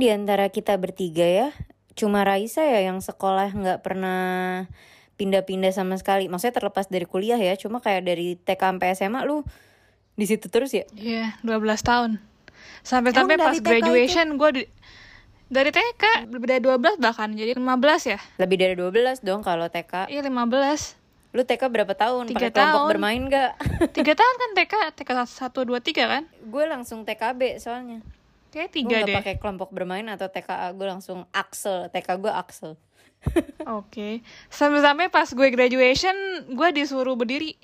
Di antara kita bertiga ya, cuma Raisa ya yang sekolah nggak pernah pindah-pindah sama sekali. Maksudnya terlepas dari kuliah ya, cuma kayak dari TK sampai SMA lu di situ terus ya? Iya, 12 tahun. Sampai-sampai pas graduation gue di dari TK lebih dari 12 bahkan jadi 15 ya. Lebih dari 12 dong kalau TK. Iya 15. Lu TK berapa tahun? Tiga kelompok tahun. bermain gak? Tiga tahun kan TK, TK 1 2 3 kan? gue langsung TKB soalnya. Kayak tiga gak deh. pakai kelompok bermain atau TKA, gue langsung Axel. TK gue Axel. Oke. Sampai-sampai pas gue graduation, gue disuruh berdiri.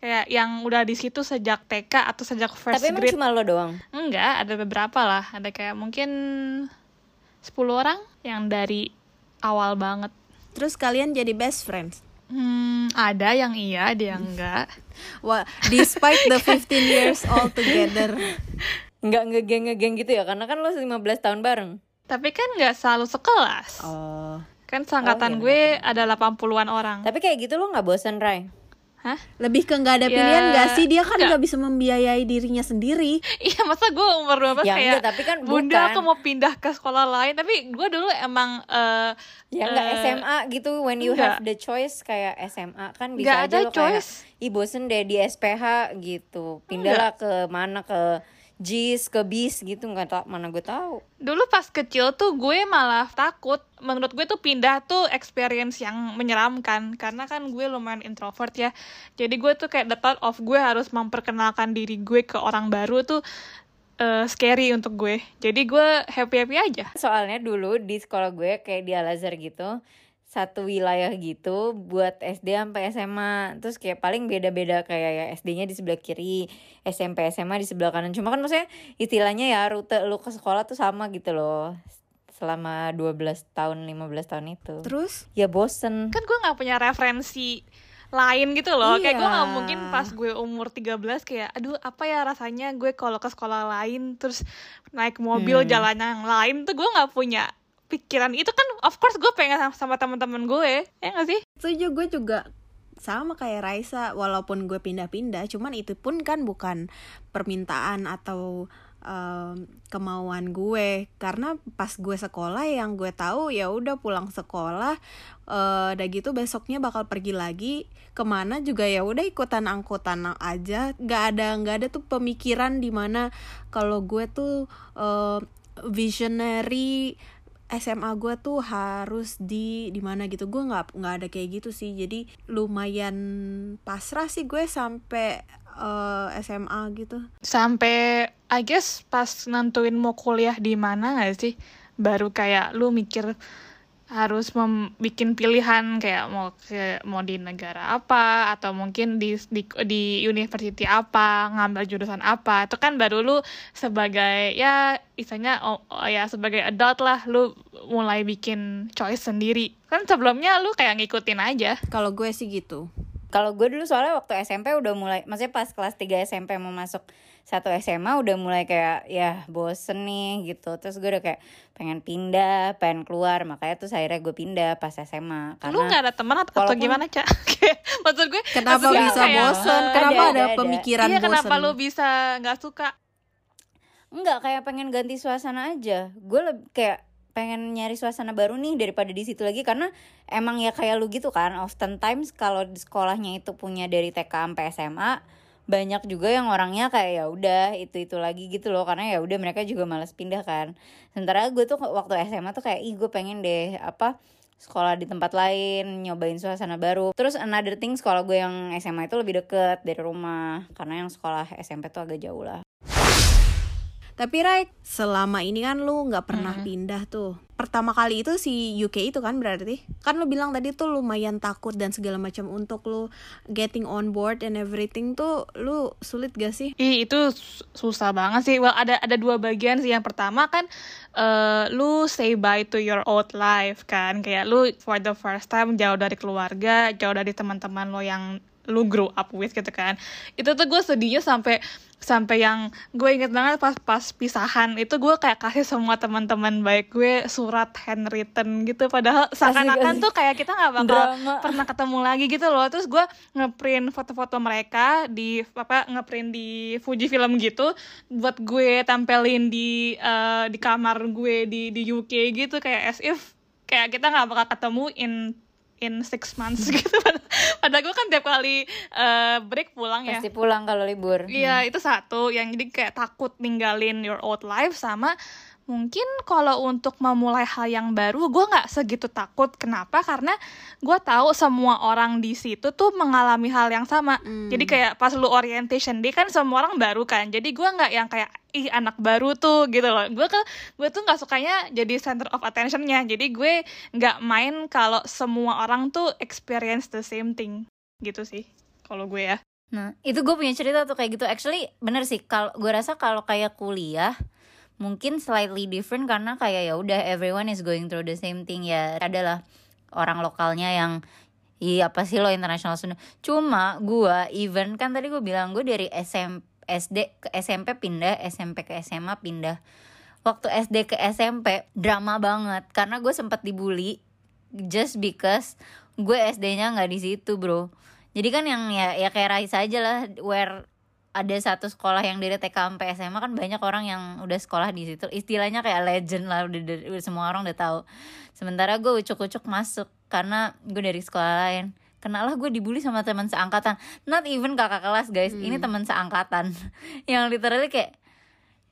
Kayak yang udah di situ sejak TK atau sejak first Tapi emang grade. cuma lo doang. Enggak, ada beberapa lah. Ada kayak mungkin 10 orang yang dari awal banget. Terus kalian jadi best friends. Hmm, ada yang iya, ada yang enggak. Wah, despite the 15 years all together. Nggak ngegeng-ngegeng gitu ya, karena kan lo 15 tahun bareng. Tapi kan nggak selalu sekelas. Oh. Kan seangkatan iya, gue ada 80-an orang. Tapi kayak gitu lo nggak bosen, Ray? Hah? Lebih ke nggak ada Ya, pilihan nggak sih? Dia kan enggak. nggak bisa membiayai dirinya sendiri. Iya, masa gue umur 12 Ya kayak enggak, tapi kan Bunda bukan. aku mau pindah ke sekolah lain Tapi gue dulu emang eh, Ya nggak eh, SMA gitu, when you enggak. have the choice kayak SMA kan bisa Nggak aja ada lo kayak, choice. ih bosen deh di SPH gitu. Pindahlah ke mana, ke JIS, ke BIS gitu, nggak tau mana gue tahu. Dulu pas kecil tuh gue malah takut Menurut gue tuh pindah tuh experience yang menyeramkan Karena kan gue lumayan introvert ya. Jadi gue tuh kayak the thought of gue harus memperkenalkan diri gue ke orang baru tuh eh, Scary untuk gue. Jadi gue happy-happy aja. Soalnya dulu di sekolah gue kayak di Al Azhar gitu, satu wilayah gitu buat SD sampai SMA. Terus kayak paling beda-beda kayak ya SD-nya di sebelah kiri, SMP SMA di sebelah kanan. Cuma kan maksudnya istilahnya ya rute lu ke sekolah tuh sama gitu loh. Selama 12 tahun, 15 tahun itu. Terus Ya bosen. Kan gue gak punya referensi lain gitu loh Kayak gue Iya. gak mungkin pas gue umur 13 kayak Aduh apa ya rasanya gue kalau ke sekolah lain Terus naik mobil Hmm. jalan yang lain tuh gue gak punya pikiran. Itu kan of course gue pengen sama, sama teman-teman gue. Ya gak sih? Setuju gue juga sama kayak Raisa walaupun gue pindah-pindah cuman itu pun kan bukan permintaan atau em, kemauan gue. Karena pas gue sekolah yang gue tahu ya udah pulang sekolah eh, udah gitu besoknya bakal pergi lagi ke mana juga ya udah ikutan angkutan aja. Nggak ada nggak ada tuh pemikiran di mana kalau gue tuh eh, visionary SMA gue tuh harus di di mana gitu. Gue nggak nggak ada kayak gitu sih. Jadi lumayan pasrah sih gue sampai eh, SMA gitu. Sampai I guess pas nentuin mau kuliah di mana gak sih? Baru kayak lu mikir harus mem- bikin pilihan kayak mau ke mau di negara apa atau mungkin di di di university apa ngambil jurusan apa. Itu kan baru lu sebagai ya istilahnya oh, oh ya sebagai adult lah lu mulai bikin choice sendiri. Kan sebelumnya lu kayak ngikutin aja. Kalau gue sih gitu. Kalau gue dulu soalnya waktu SMP udah mulai, maksudnya pas kelas 3 SMP mau masuk satu SMA udah mulai kayak ya bosen nih gitu. Terus gue udah kayak pengen pindah, pengen keluar, makanya tuh akhirnya gue pindah pas SMA. Karena lu nggak ada teman atau walaupun- gimana cak maksud gue kenapa maksud bisa kayak- bosen kenapa ada, ada, ada. pemikiran iya bosen kenapa lu bisa nggak suka Enggak kayak pengen ganti suasana aja. Gue lebih kayak pengen nyari suasana baru nih daripada di situ lagi karena emang ya kayak lu gitu kan. Oftentimes kalau di sekolahnya itu punya dari TK sampai SMA banyak juga yang orangnya kayak ya udah itu itu lagi gitu loh karena ya udah mereka juga malas pindah kan. Sementara gue tuh waktu SMA tuh kayak ih gue pengen deh apa sekolah di tempat lain, nyobain suasana baru. Terus another thing sekolah gue yang SMA itu lebih deket dari rumah karena yang sekolah SMP tuh agak jauh lah. Tapi right selama ini kan lu nggak pernah pindah tuh pertama kali itu si UK itu kan berarti kan lu bilang tadi tuh lumayan takut dan segala macam untuk lu getting on board and everything tuh lu sulit gak sih Ih, itu sus- susah banget sih. Well, ada ada dua bagian sih. Yang pertama kan eh lu say bye to your old life kan. Kayak lu for the first time jauh dari keluarga, jauh dari teman-teman lo yang lu grow up with gitu kan. Itu tuh gue sedihnya sampai sampai yang gue inget banget pas pas pisahan itu gue kayak kasih semua teman-teman baik gue surat handwritten gitu. Padahal seakan-akan tuh kayak kita nggak bakal Drama. pernah ketemu lagi gitu loh. Terus gue ngeprint foto-foto mereka di apa ngeprint di Fujifilm gitu buat gue tempelin di eh, di kamar gue di di UK gitu. Kayak as if kayak kita nggak bakal ketemu in in six months gitu. Padahal, gue kan tiap kali eh, break pulang ya. Pasti pulang kalau libur. Iya itu satu yang jadi kayak takut ninggalin your old life sama mungkin kalau untuk memulai hal yang baru gue nggak segitu takut. Kenapa? Karena gue tahu semua orang di situ tuh mengalami hal yang sama. Jadi kayak pas lu orientation day kan semua orang baru kan. Jadi gue nggak yang kayak ih anak baru tuh gitu loh. Gue ke gue tuh nggak sukanya jadi center of attentionnya. Jadi gue nggak main kalau semua orang tuh experience the same thing. Gitu sih kalau gue ya. Nah, itu gue punya cerita tuh kayak gitu. Actually, bener sih. Kalau gue rasa kalau kayak kuliah, mungkin slightly different karena kayak ya udah everyone is going through the same thing ya. Adalah orang lokalnya yang Iya apa sih lo international student? Cuma gue even kan tadi gue bilang gue dari SM, SD ke SMP pindah SMP ke SMA pindah. Waktu SD ke SMP drama banget. Karena gue sempat dibully Just because gue SD-nya nggak di situ bro. Jadi kan yang ya ya kayak Raisa aja lah where ada satu sekolah yang dari TK sampai SMA kan banyak orang yang udah sekolah di situ. Istilahnya kayak legend lah udah, udah- udah semua orang udah tahu. Sementara gue ucuk-ucuk masuk karena gue dari sekolah lain. Kenalah gue dibully sama teman seangkatan. Not even kakak kelas guys. Ini teman seangkatan. Yang literally kayak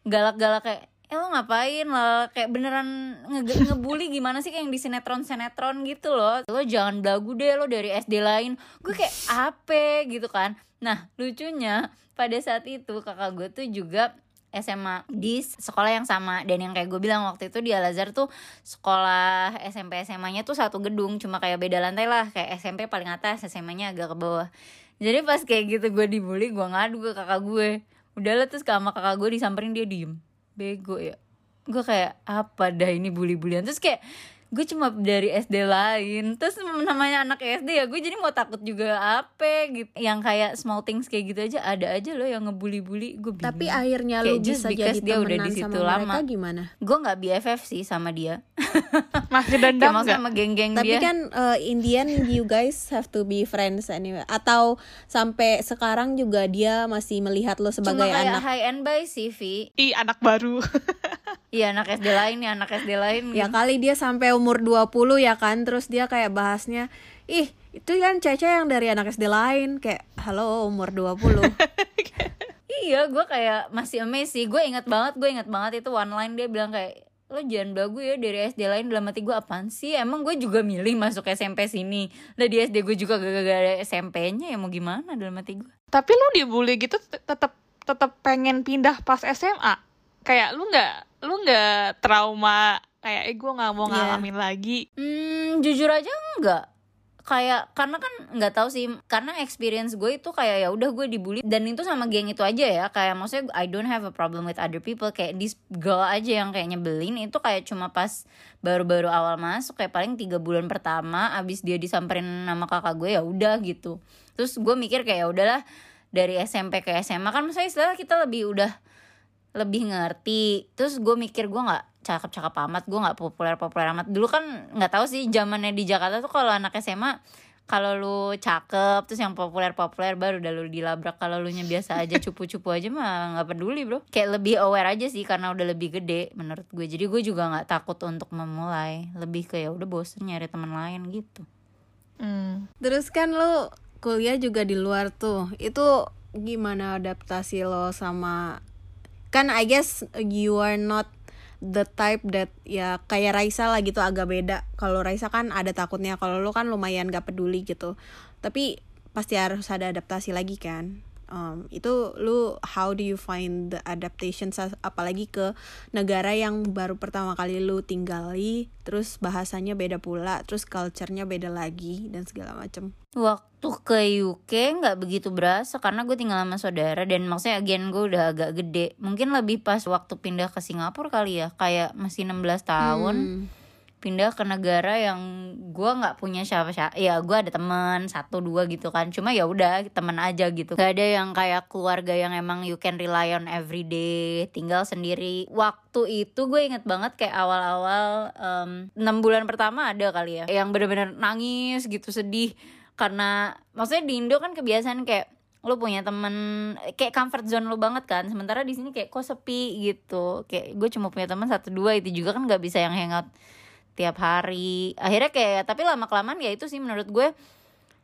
galak-galak kayak eh lo ngapain lo kayak beneran nge ngebully gimana sih? Kayak yang di sinetron sinetron gitu loh. Lo jangan belagu deh lo dari SD lain. Gue kayak apa? Gitu kan nah lucunya pada saat itu kakak gue tuh juga SMA di sekolah yang sama. Dan yang kayak gue bilang waktu itu di Al Azhar tuh sekolah SMP SMA-nya tuh satu gedung. Cuma kayak beda lantai lah. Kayak SMP paling atas SMA-nya agak ke bawah. Jadi pas kayak gitu gue dibully gue ngadu ke kakak gue. Udahlah terus sama kakak gue disamperin dia diem. Bego ya. Gue kayak apa dah ini bully-bulian terus kayak gue cuma dari SD lain. Terus namanya anak SD ya gue jadi mau takut juga apa gitu. Yang kayak small things kayak gitu aja ada aja loh yang ngebully-bully. Gue bingung. Tapi akhirnya Kayak lu just bisa because jadi dia udah di sama situ mereka lama. gimana? gue nggak BFF sih sama dia. Masih dendam nggak? sama geng-geng Tapi dia. kan uh, in the end you guys have to be friends anyway. Atau sampai sekarang juga dia masih melihat lo cuma sebagai kayak anak. high end by CV ih anak baru iya anak SD lain ya anak SD lain Ya kali dia sampai umur 20 ya kan Terus dia kayak bahasnya Ih itu kan Caca yang dari anak SD lain. Kayak halo umur 20 Iya, gue kayak masih amazed sih. Gue inget banget, gue inget banget itu one line dia bilang kayak lo jangan belagu ya dari SD lain. Dalam hati gue apaan sih? Emang gue juga milih masuk SMP sini. Lah di SD gue juga gak, gak ada SMP-nya ya mau gimana dalam hati gue tapi lu dibully gitu tet- tetap tetap pengen pindah pas SMA kayak lu nggak lu nggak trauma kayak eh gue nggak mau Iya. ngalamin lagi Hmm, jujur aja enggak. Kayak karena kan nggak tahu sih karena experience gue itu kayak ya udah gue dibully dan itu sama geng itu aja ya kayak maksudnya I don't have a problem with other people kayak this girl aja yang kayak nyebelin itu kayak cuma pas baru-baru awal masuk kayak paling tiga bulan pertama abis dia disamperin nama kakak gue ya udah gitu terus gue mikir kayak ya udahlah dari SMP ke SMA kan maksudnya istilah kita lebih udah lebih ngerti. Terus gue mikir gue nggak cakep-cakep amat gue nggak populer-populer amat. Dulu kan nggak tahu sih zamannya di Jakarta tuh kalau anak SMA kalau lu cakep terus yang populer-populer baru udah lu dilabrak. Kalau lu nya biasa aja cupu-cupu aja mah nggak peduli bro. Kayak lebih aware aja sih karena udah lebih gede menurut gue jadi gue juga nggak takut untuk memulai. Lebih kayak udah bosen nyari teman lain gitu. Hmm. Terus kan lo kuliah juga di luar tuh. Itu gimana adaptasi lo sama Kan I guess you are not the type that ya kayak Raisa lah gitu agak beda. Kalau Raisa kan ada takutnya kalau lo kan lumayan gak peduli gitu. Tapi pasti harus ada adaptasi lagi kan Um, itu lu how do you find the adaptation apalagi ke negara yang baru pertama kali lu tinggali terus bahasanya beda pula terus culture-nya beda lagi dan segala macem Waktu ke UK nggak begitu berasa karena gue tinggal sama saudara dan maksudnya again gue udah agak gede. Mungkin lebih pas waktu pindah ke Singapura kali ya, kayak masih 16 tahun. Hmm. Pindah ke negara yang gue nggak punya siapa-siapa ya gue ada teman satu dua gitu kan. Cuma ya udah teman aja gitu. Gak ada yang kayak keluarga yang emang you can rely on every day tinggal sendiri. Waktu itu gue inget banget kayak awal-awal enam bulan pertama ada kali ya. Yang bener-bener nangis gitu sedih. Karena maksudnya di Indo kan kebiasaan kayak lo punya temen kayak comfort zone lo banget kan. Sementara di sini kayak kok sepi gitu. Kayak gue cuma punya teman satu dua itu juga kan nggak bisa yang hangout tiap hari akhirnya kayak tapi lama kelamaan ya itu sih menurut gue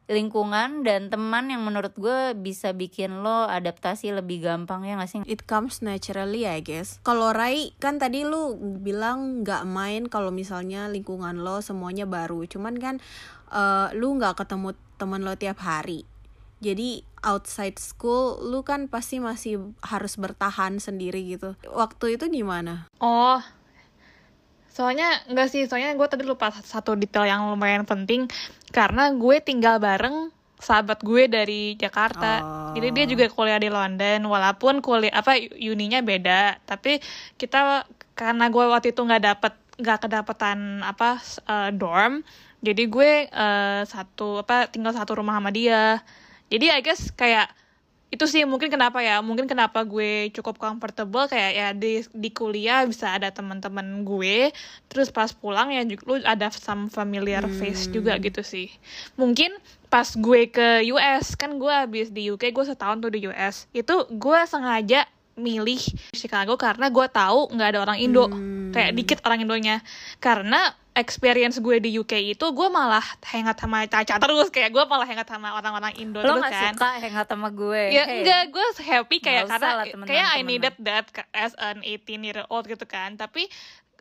lingkungan dan teman yang menurut gue bisa bikin lo adaptasi lebih gampang ya gak sih It comes naturally I guess. Kalau Rai kan tadi lu bilang nggak main kalau misalnya lingkungan lo semuanya baru. Cuman kan eh, lu nggak ketemu teman lo tiap hari. Jadi outside school lu kan pasti masih harus bertahan sendiri gitu. Waktu itu gimana? Oh, soalnya enggak sih, soalnya gue tadi lupa satu detail yang lumayan penting karena gue tinggal bareng sahabat gue dari Jakarta. Oh. Jadi dia juga kuliah di London, walaupun kuliah apa uninya beda, tapi kita karena gue waktu itu nggak dapet nggak kedapetan apa eh, dorm, jadi gue eh, satu apa tinggal satu rumah sama dia. Jadi I guess kayak itu sih mungkin kenapa ya mungkin kenapa gue cukup comfortable kayak ya di di kuliah bisa ada teman-teman gue terus pas pulang ya lu ada some familiar face juga gitu sih. Mungkin pas gue ke US kan gue habis di UK gue setahun tuh di US itu gue sengaja milih Chicago karena gue tahu nggak ada orang Indo. Kayak dikit orang Indonya. Karena experience gue di UK itu gue malah hangat sama Caca terus kayak gue malah hangat sama orang-orang Indo lo terus gak kan suka hangout sama gue ya Hey. enggak gue happy kayak usah karena lah temenan- kayak I temenan. needed that as an 18 year old gitu kan tapi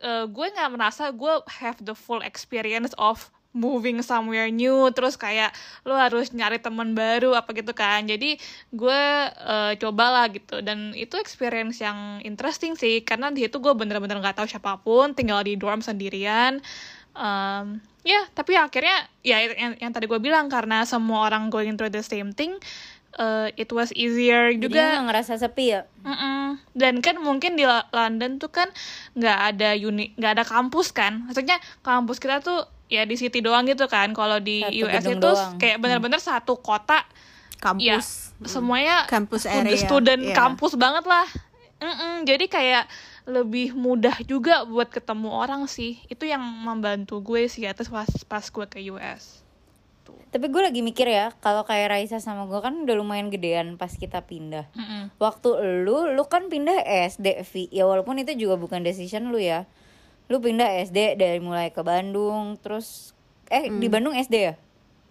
eh, gue nggak merasa gue have the full experience of moving somewhere new terus kayak lo harus nyari teman baru apa gitu kan. Jadi gue eh, cobalah gitu. Dan itu experience yang interesting sih karena di situ gue bener-bener nggak tahu siapa pun tinggal di dorm sendirian. Em, ya tapi akhirnya ya yang, yang tadi gue bilang karena semua orang going through the same thing eh, it was easier Jadi juga. nggak ngerasa sepi ya? Mm-mm. Dan kan mungkin di London tuh kan nggak ada uni, nggak ada kampus kan. Maksudnya kampus kita tuh ya di city doang gitu kan. Kalau di Satu US itu doang. kayak bener-bener satu kota ya Kampus. semuanya Campus stud- area, student iya. kampus banget lah. Mm-mm. Jadi kayak lebih mudah juga buat ketemu orang sih. Itu yang membantu gue sih atas pas pas gue ke US. tapi gue lagi mikir ya kalau kayak Raisa sama gue kan udah lumayan gedean pas kita pindah Mm-mm. waktu lu lu kan pindah SD Vi ya walaupun itu juga bukan decision lu ya lu pindah SD dari mulai ke Bandung terus eh di Bandung SD ya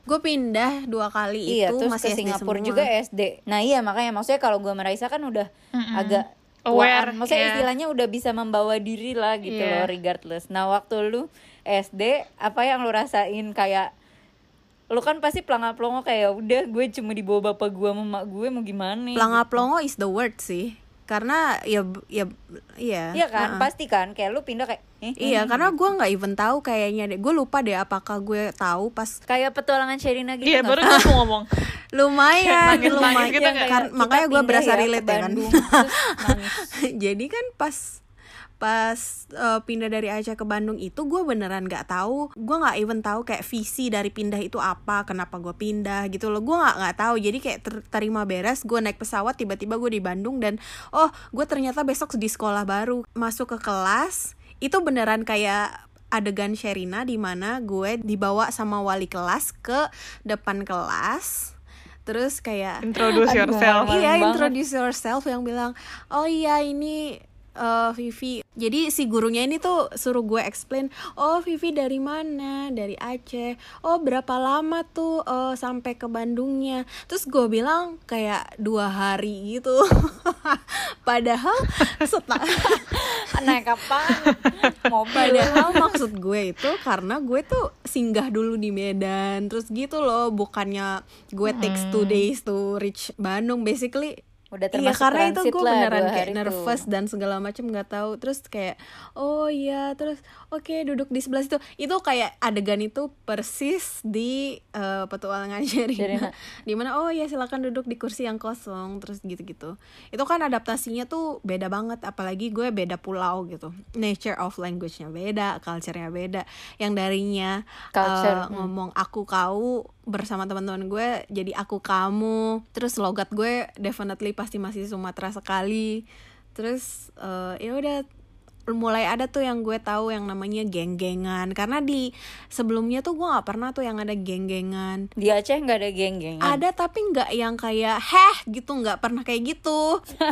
Gue pindah dua kali iya itu terus masih ke SD Singapura semua. juga SD nah iya makanya maksudnya kalau gue sama Raisa kan udah Mm-mm. agak Aware, tuaan. maksudnya iya. istilahnya udah bisa membawa diri lah gitu Iya. loh regardless nah waktu lu SD apa yang lu rasain kayak lu kan pasti pelangap pelongo kayak "Ya udah gue cuma dibawa bapak gue sama mak gue mau gimana nih?" Pelangap longo is the word sih. Karena ya ya iya. Iya kan, uh-uh. pasti kan kayak lu pindah kayak eh, Iya, eh, karena gue nggak even tahu kayaknya deh. Gue lupa deh apakah gue tahu pas kayak petualangan Sherina gitu Iya nggak baru gue mau ngomong. lumayan, lumayan. gitu Kan- makanya kita gue berasa ya relate ya kan. Jadi kan pas pas eh, pindah dari Aceh ke Bandung itu gue beneran nggak tahu. Gue nggak even tahu kayak visi dari pindah itu apa kenapa gue pindah gitu loh. Gue nggak nggak tahu. Jadi kayak ter- terima beres gue naik pesawat tiba-tiba gue di Bandung dan oh gue ternyata besok di sekolah baru. Masuk ke kelas itu beneran kayak adegan Sherina di mana gue dibawa sama wali kelas ke depan kelas. Terus kayak Introduce yourself. iya introduce yourself yang bilang oh iya ini eh, Vivi. Jadi si gurunya ini tuh suruh gue explain oh Vivi dari mana? Dari Aceh. Oh berapa lama tuh eh, sampai ke Bandungnya? Terus gue bilang kayak dua hari gitu. Padahal setelah naik mobil Padahal maksud gue itu karena gue tuh singgah dulu di Medan. Terus gitu loh bukannya gue takes two days to reach Bandung. Basically Udah Iya termasuk karena itu gue beneran kayak nervous dan segala macam nggak tahu. Terus kayak oh iya. Terus oke duduk di sebelah situ. Itu kayak adegan itu persis di eh, petualangan Sherina. Sherina. di mana oh ya silakan duduk di kursi yang kosong. Terus gitu-gitu. Itu kan adaptasinya tuh beda banget apalagi gue beda pulau gitu. Nature of language-nya beda culture-nya beda. Yang darinya Culture, eh, ngomong aku kau bersama teman-teman gue jadi aku kamu. Terus logat gue definitely pasti masih Sumatera sekali terus eh, ya udah mulai ada tuh yang gue tahu yang namanya geng-gengan karena di sebelumnya tuh gue nggak pernah tuh yang ada geng-gengan Di Aceh nggak ada geng-geng. ada tapi nggak yang kayak heh gitu nggak pernah kayak gitu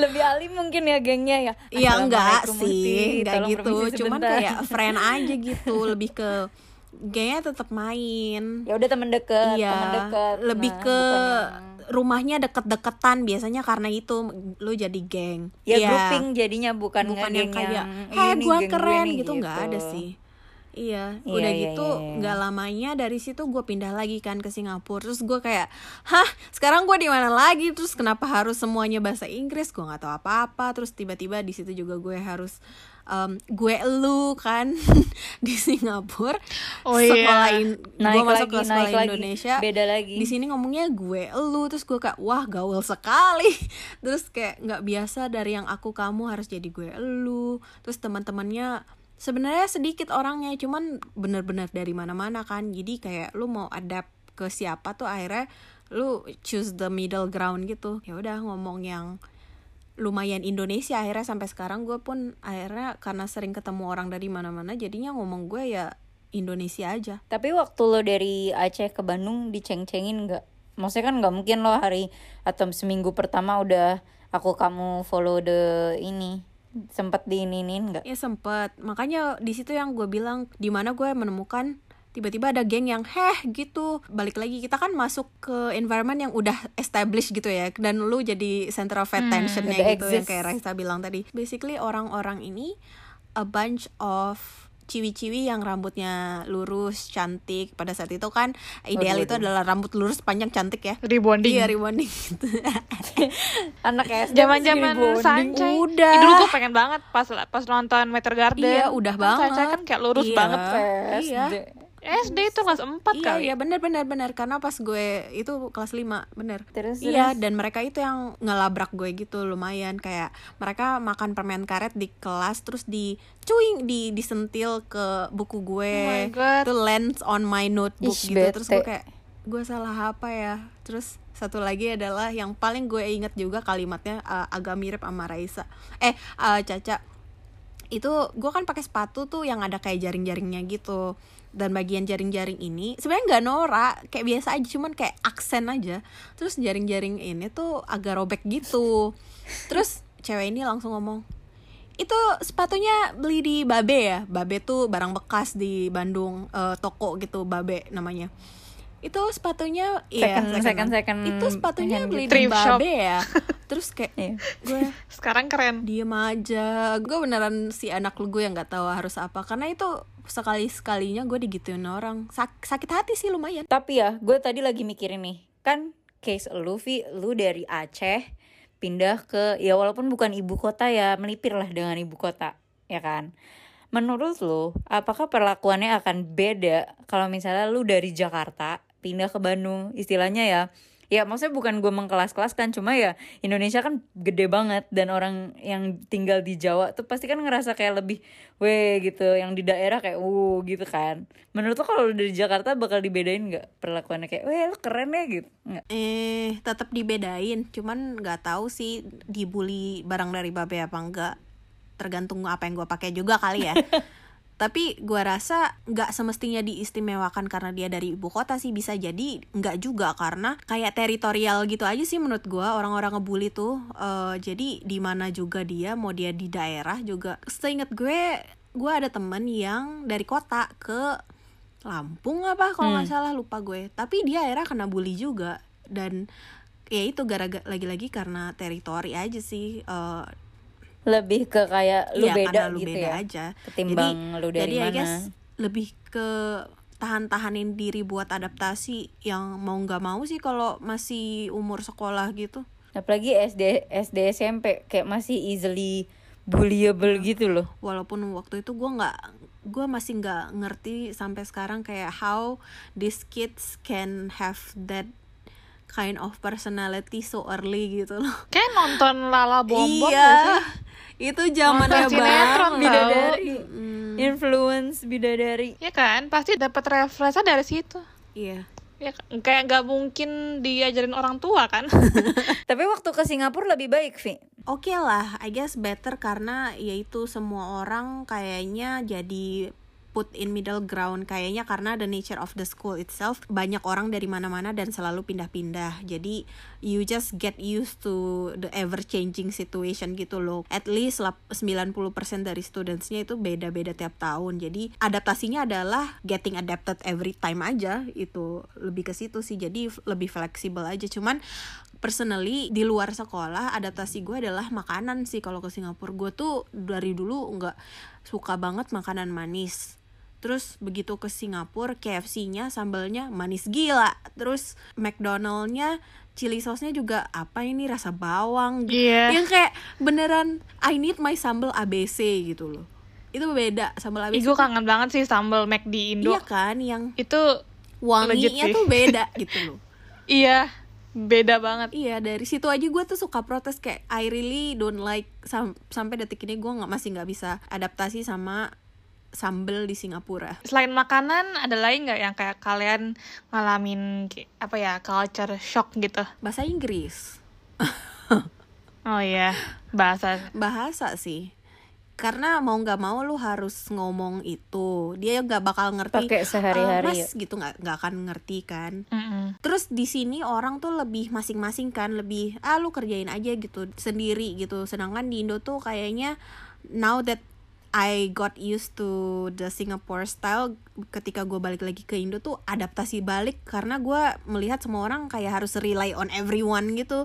Lebih alim mungkin ya gengnya ya. Iya enggak sih, enggak Tolong gitu. Cuman kayak friend aja gitu, lebih ke gengnya tetap main. ya udah temen deket, Iya, temen deket. lebih Nah, ke bukan yang- rumahnya deket-deketan biasanya karena itu lu jadi geng. ya Iya, grouping jadinya bukan, bukan yang kayak, "Ih, "Heh, gue keren" nih," gitu nggak ada sih. Iya, Iya, udah iya, gitu iya, iya. nggak lamanya dari situ gue pindah lagi kan ke Singapura. Terus gue kayak, hah, sekarang gue di mana lagi? Terus kenapa harus semuanya bahasa Inggris? Gue nggak tahu apa-apa. Terus tiba-tiba di situ juga gue harus em, gue lu kan di Singapura. Oh iya. Sekolahin, gue Naik masuk lagi, ke sekolah naik lagi. Indonesia. Beda lagi. Di sini ngomongnya gue lu. Terus gue kayak, wah gaul sekali. Terus kayak nggak biasa dari yang aku kamu harus jadi gue lu. Terus teman-temannya sebenarnya sedikit orangnya cuman bener-bener dari mana-mana kan. Jadi kayak lu mau adapt ke siapa tuh akhirnya lu choose the middle ground gitu. Ya udah ngomong yang lumayan Indonesia akhirnya. Sampai sekarang gue pun akhirnya karena sering ketemu orang dari mana-mana jadinya ngomong gue ya Indonesia aja. Tapi waktu lo dari Aceh ke Bandung diceng-cengin nggak? Maksudnya kan nggak mungkin lo hari atau seminggu pertama udah aku kamu follow the ini sempet diininin nggak? ya sempet makanya di situ yang gue bilang di mana gue menemukan tiba-tiba ada geng yang heh gitu balik lagi kita kan masuk ke environment yang udah established gitu ya dan lu jadi center of attentionnya udah gitu yang exist. kayak Raisa bilang tadi basically orang-orang ini a bunch of ciwi-ciwi yang rambutnya lurus cantik pada saat itu kan ideal Waduh, itu adalah rambut lurus panjang cantik ya Rebonding. iya rebonding gitu Anak SD Zaman-zaman masih Sancai. Udah. Ih, dulu gue pengen banget pas pas nonton Meteor Garden. Iya, udah Kan Sancai banget. kan kayak lurus Iya. banget. Iya. SD. SD itu kelas 4 iya kali. iya benar benar benar karena pas gue itu kelas 5 bener. Terus, iya terus? dan mereka itu yang ngelabrak gue gitu lumayan. Kayak mereka makan permen karet di kelas terus di cuing di disentil ke buku gue. Oh my God. itu lands on my notebook Ish, gitu. Terus gue kayak gue salah apa ya? Terus satu lagi adalah yang paling gue inget juga kalimatnya uh, agak mirip sama Raisa. Eh uh, Caca. Itu gue kan pakai sepatu tuh yang ada kayak jaring-jaringnya gitu dan bagian jaring-jaring ini sebenarnya nggak norak kayak biasa aja cuman kayak aksen aja. Terus jaring-jaring ini tuh agak robek gitu. Terus cewek ini langsung ngomong itu sepatunya beli di Babe ya? Babe tuh barang bekas di Bandung eh, toko gitu Babe namanya itu sepatunya iya Second- second- second itu sepatunya hand beli di. Babe ya terus kayak Iya. gue Sekarang keren. diem aja gue beneran si anak lu gue yang nggak tahu harus apa karena itu sekali sekalinya gue digituin orang Sak- sakit hati sih lumayan Tapi ya, gue tadi lagi mikirin nih, kan case lu, Vi, lu dari Aceh pindah ke, ya walaupun bukan ibu kota ya, melipir lah dengan ibu kota, ya kan? Menurut lu, apakah perlakuannya akan beda kalau misalnya lu dari Jakarta pindah ke Bandung, istilahnya ya? Ya maksudnya bukan gue mengkelas-kelaskan, cuma ya Indonesia kan gede banget dan orang yang tinggal di Jawa tuh pasti kan ngerasa kayak lebih weh gitu, yang di daerah kayak uh gitu kan. Menurut lo kalau dari Jakarta bakal dibedain nggak perlakuannya kayak weh lo keren ya gitu? Nggak. eh tetap dibedain cuman nggak tahu sih dibully barang dari babe apa enggak tergantung apa yang gue pakai juga kali ya tapi gua rasa nggak semestinya diistimewakan karena dia dari ibu kota sih bisa jadi nggak juga karena kayak teritorial gitu aja sih menurut gua orang-orang ngebully tuh. Eh, jadi di mana juga dia mau dia di daerah juga. Seingat gue gue ada temen yang dari kota ke Lampung apa kalau nggak salah lupa gue. Tapi dia akhirnya kena bully juga. Dan ya itu gara-gara lagi-lagi karena teritori aja sih. Eh, Lebih ke kayak lu Iya, beda lu gitu beda ya. aja. Ketimbang jadi, lu dari jadi I mana. guess lebih ke tahan-tahanin diri buat adaptasi yang mau nggak mau sih kalau masih umur sekolah gitu apalagi SD SD SMP kayak masih easily bullyable gitu loh walaupun waktu itu gue nggak gue masih nggak ngerti sampai sekarang kayak how these kids can have that kind of personality so early gitu loh Kayak nonton Lala Bombom iya gak sih? Itu zamannya sinetron banget tau. bidadari. Influence bidadari. Ya kan, pasti dapat referensi dari situ. iya. Ya kayak nggak mungkin diajarin orang tua kan? tapi waktu ke Singapura lebih baik Vi Oke lah, I guess better karena yaitu semua orang kayaknya jadi put in middle ground kayaknya karena the nature of the school itself banyak orang dari mana-mana dan selalu pindah-pindah. Jadi you just get used to the ever changing situation gitu loh. At least lap- 90% dari studentsnya itu beda-beda tiap tahun. Jadi adaptasinya adalah getting adapted every time aja itu lebih ke situ sih. Jadi lebih fleksibel aja. Cuman personally di luar sekolah adaptasi gue adalah makanan sih kalau ke Singapura gue tuh dari dulu nggak suka banget makanan manis terus begitu ke Singapura KFC-nya sambalnya manis gila terus McDonald-nya chili sauce-nya juga apa ini rasa bawang Iya. yang kayak beneran I need my sambal ABC gitu loh itu beda sambal Ih, ABC gue kangen banget sih sambal Mac di Indo. iya kan yang Itu wanginya tuh beda gitu loh iya, beda banget. Iya dari situ aja gue tuh suka protes kayak I really don't like sam- sampai detik ini gue nggak masih nggak bisa adaptasi sama sambel di Singapura. Selain makanan, ada lain nggak yang kayak kalian ngalamin kayak, apa ya culture shock gitu? Bahasa Inggris, Oh iya, bahasa. bahasa sih. Karena mau nggak mau lu harus ngomong itu, dia nggak bakal ngerti. Pakai sehari-hari "Ah, mas gitu nggak nggak akan ngerti kan. Mm-mm. Terus di sini orang tuh lebih masing-masing kan, lebih ah lu kerjain aja gitu sendiri gitu. Sedangkan di Indo tuh kayaknya now that I got used to the Singapore style ketika gue balik lagi ke Indo tuh adaptasi balik karena gue melihat semua orang kayak harus rely on everyone gitu.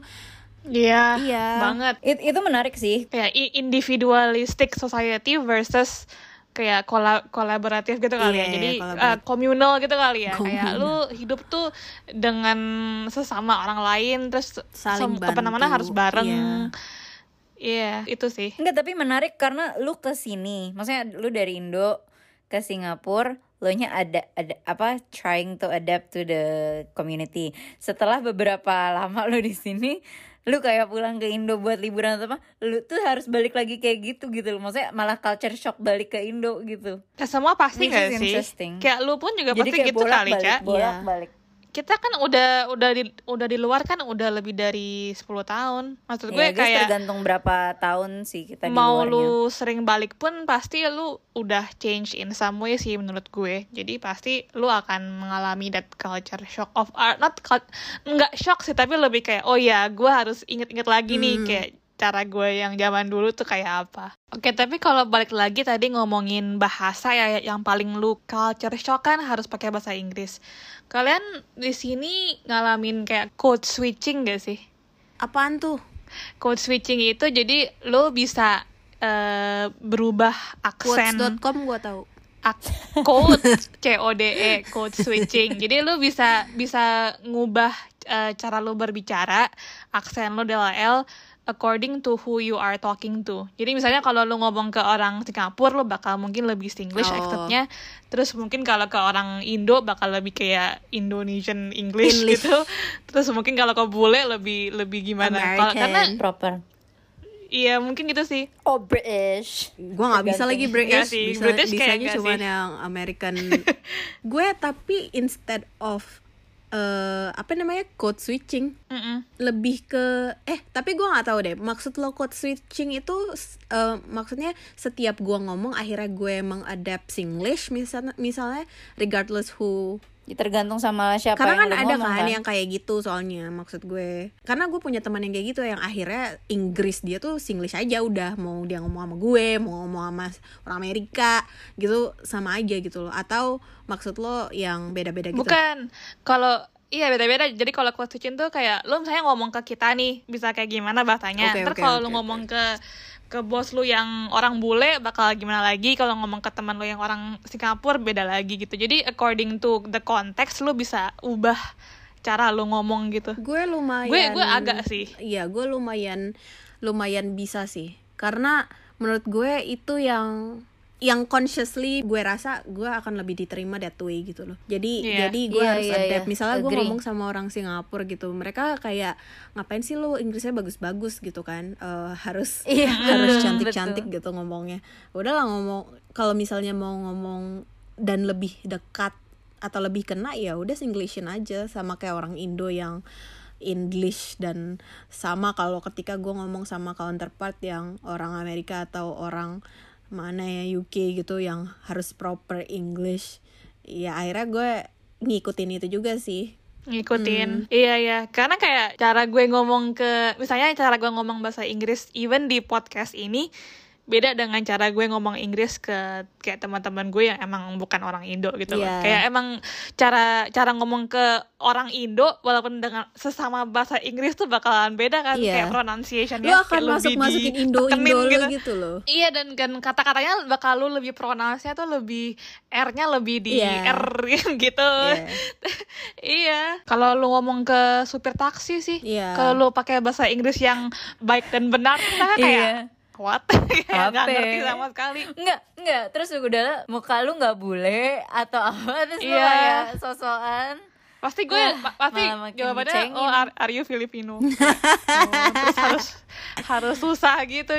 Iya, Iya. banget. It- itu menarik sih Kayak i- individualistic society versus kayak kola kolaboratif gitu kali ya. Iya, Jadi kolaboratif. uh, communal gitu kali ya. Kayak Communal. lu hidup tuh dengan sesama orang lain terus Saling sem- ke mana-mana bantu, harus bareng. Iya. Iya, itu sih. Enggak tapi menarik karena lu ke sini maksudnya lu dari Indo ke Singapura lo nya ada ada apa trying to adapt to the community setelah beberapa lama lu di sini lu kayak pulang ke Indo buat liburan atau apa lu tuh harus balik lagi kayak gitu gitu loh maksudnya malah culture shock balik ke Indo gitu Ya, semua pasti Which gak sih? Kayak lu pun juga jadi pasti kayak gitu kali, bolak-balik Cak. bolak-balik Kita kan udah udah di udah di luar kan udah lebih dari 10 tahun. Maksud gue ya kayak tergantung berapa tahun sih kita di mau lu sering balik pun pasti lu udah change in some way sih menurut gue. Jadi pasti lu akan mengalami that culture shock of art. Not nggak shock sih tapi lebih kayak oh ya gue harus inget-inget lagi nih Hmm. kayak cara gue yang zaman dulu tuh kayak apa. Oke, tapi kalau balik lagi tadi ngomongin bahasa ya yang paling lu culture shock kan harus pakai bahasa Inggris. Kalian di sini ngalamin kayak code switching gak sih? Apaan tuh? Code switching itu jadi lo bisa eh, berubah aksen Quotes.com gue tahu. ak- code C O D E code switching. Jadi lo bisa bisa ngubah eh, cara lo berbicara, aksen lo DLL according to who you are talking to. Jadi misalnya kalau lo ngomong ke orang Singapura lo bakal mungkin lebih Singlish Oh. accentnya. Terus mungkin kalau ke orang Indo bakal lebih kayak Indonesian English, English. gitu. Terus mungkin kalau ke bule lebih lebih gimana? Kalau karena American. proper Iya mungkin gitu sih. oh British gue nggak bisa lagi British sih, bisa British kayak bisanya nggak cuma yang American gue tapi instead of eh apa namanya code switching Mm-mm. lebih ke eh tapi gue nggak tahu deh maksud lo code switching itu eh, maksudnya setiap gue ngomong akhirnya gue mengadapt Singlish misalnya misalnya regardless who tergantung sama siapa karena kan yang ada ngomong, kan. yang kayak gitu soalnya maksud gue. Karena gue punya teman yang kayak gitu yang akhirnya Inggris dia tuh Singlish aja udah. Mau dia ngomong sama gue mau ngomong sama orang Amerika gitu sama aja gitu loh. Atau maksud lo yang beda-beda gitu? Bukan. Kalau iya beda-beda. Jadi kalau code switching tuh kayak lu misalnya ngomong ke kita nih bisa kayak gimana bahasanya. Oke, Ntar oke, kalau oke, lu ngomong ke ke bos lu yang orang bule bakal gimana lagi? Kalau ngomong ke teman lu yang orang Singapura beda lagi gitu. Jadi according to the context lu bisa ubah cara lu ngomong gitu. Gue lumayan gue gue agak sih. Iya gue lumayan lumayan bisa sih. Karena menurut gue itu yang yang consciously gue rasa gue akan lebih diterima that way gitu loh. Jadi Iya. jadi gue Iya, harus iya, adapt. iya. misalnya gue ngomong sama orang Singapura gitu mereka kayak ngapain sih lu? Inggrisnya bagus-bagus gitu kan. Eh, harus Iya, harus betul. cantik-cantik gitu ngomongnya. Udahlah ngomong kalau misalnya mau ngomong dan lebih dekat atau lebih kena ya udah Englishin aja sama kayak orang Indo yang English dan sama kalau ketika gue ngomong sama counterpart yang orang Amerika atau orang mana ya UK gitu yang harus proper English. Ya akhirnya gue ngikutin itu juga sih. Ngikutin. Iya iya. Karena kayak cara gue ngomong ke misalnya cara gue ngomong bahasa Inggris even di podcast ini beda dengan cara gue ngomong Inggris ke kayak teman-teman gue yang emang bukan orang Indo gitu loh. Iya. kayak emang cara cara ngomong ke orang Indo walaupun dengan sesama bahasa Inggris tuh bakalan beda kan Iya. kayak pronunciation lu akan masuk masukin Indo Indo lu gitu loh Iya dan kan kata-katanya bakal lu lebih pronounce-nya tuh lebih R-nya lebih di Iya. R gitu. Iya. iya. Kalau lu ngomong ke supir taksi sih, Iya. kalau lu pakai bahasa Inggris yang baik dan benar, nah kayak Iya. What? Apa? ngerti sama sekali. Enggak, enggak. Terus udah muka lu nggak bule atau apa terus lu Iya. kayak sosokan. Pasti gue Wah, pa- pasti jawabannya oh are, are you Filipino? oh, terus harus harus susah gitu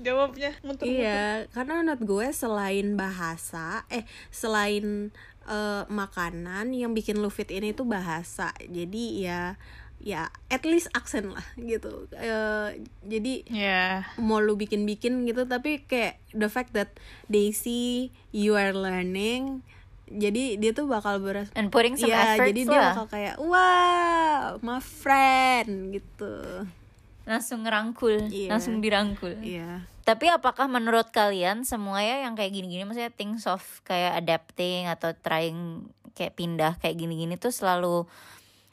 jawabnya. Muter-muter. Iya, karena menurut gue selain bahasa, eh selain eh, makanan yang bikin lu fit ini tuh bahasa. Jadi ya ya at least aksen lah gitu. Eh, jadi Iya. mau lu bikin-bikin gitu tapi kayak the fact that they see you are learning jadi dia tuh bakal beras And putting some Iya, efforts jadi dia bakal kayak wow my friend gitu Langsung ngerangkul, Iya. langsung dirangkul. iya Tapi apakah menurut kalian semua ya yang kayak gini-gini maksudnya things of kayak adapting atau trying kayak pindah kayak gini-gini tuh selalu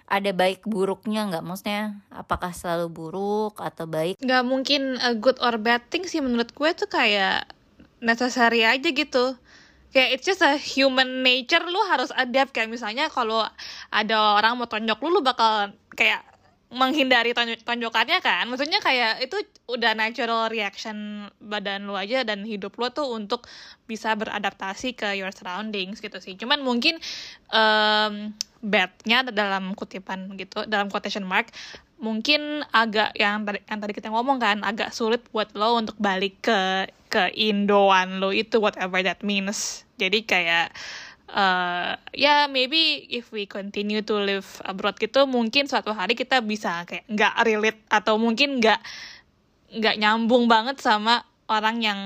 ada baik buruknya nggak? Maksudnya apakah selalu buruk atau baik? Nggak mungkin a good or bad thing sih menurut gue tuh kayak necessary aja gitu. Kayak it's just a human nature lu harus adapt. Kayak misalnya kalau ada orang mau tonjok lu lu bakal kayak menghindari tonjok tonjokannya kan? Maksudnya kayak itu udah natural reaction badan lu aja dan hidup lu tuh untuk bisa beradaptasi ke your surroundings gitu sih. Cuman mungkin em badnya dalam kutipan gitu dalam quotation mark mungkin agak yang tadi yang tadi kita ngomong kan agak sulit buat lo untuk balik ke ke Indoan lo itu whatever that means. Jadi kayak eh ya maybe if we continue to live abroad gitu mungkin suatu hari kita bisa kayak nggak relate atau mungkin nggak nggak nyambung banget sama orang yang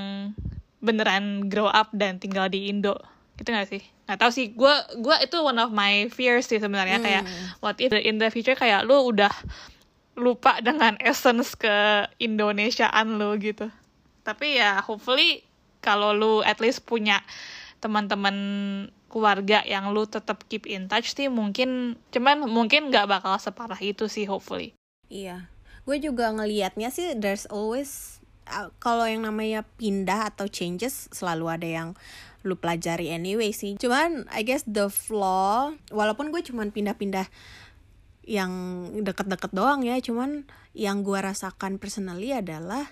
beneran grow up dan tinggal di Indo gitu gak sih? Nggak tahu sih. Gue gua itu one of my fears sih sebenarnya. Kayak what if in the future kayak lu udah lupa dengan essence ke Indonesiaan lu gitu. Tapi ya hopefully kalau lu at least punya teman-teman keluarga yang lu tetap keep in touch sih mungkin cuman mungkin nggak bakal separah itu sih hopefully. Iya, gue juga ngelihatnya sih there's always uh, kalau yang namanya pindah atau changes selalu ada yang lu pelajari anyway sih. Cuman I guess the flaw walaupun gue cuman pindah-pindah yang deket-deket doang ya, cuman yang gue rasakan personally adalah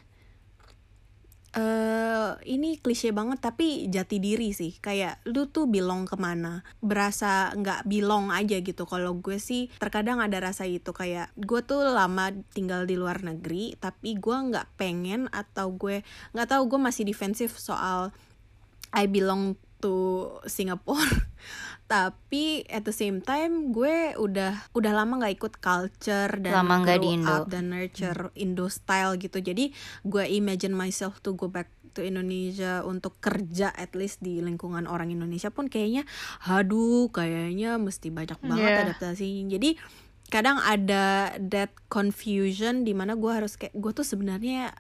eh ini klise banget tapi jati diri sih. Kayak lu tuh belong ke mana? Berasa nggak belong aja gitu. Kalau gue sih terkadang ada rasa itu. Kayak gue tuh lama tinggal di luar negeri tapi gue nggak pengen atau gue nggak tahu gue masih defensif soal I belong to Singapore tapi at the same time gue udah udah lama nggak ikut culture dan Lama grow di Indo. up dan nurture Indo style gitu jadi gue imagine myself to go back to Indonesia untuk kerja at least di lingkungan orang Indonesia pun kayaknya aduh kayaknya mesti banyak banget Yeah. adaptasinya jadi kadang ada that confusion di mana gue harus kayak gue tuh sebenarnya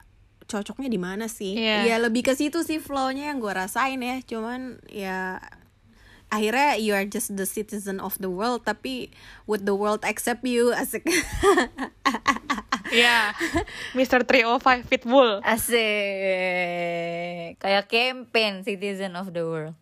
cocoknya di mana sih Iya. ya lebih ke situ sih flow-nya yang gue rasain ya cuman ya akhirnya you are just the citizen of the world tapi would the world accept you asik Ya, Mr. 305 Pitbull. Asik. Kayak campaign Citizen of the World.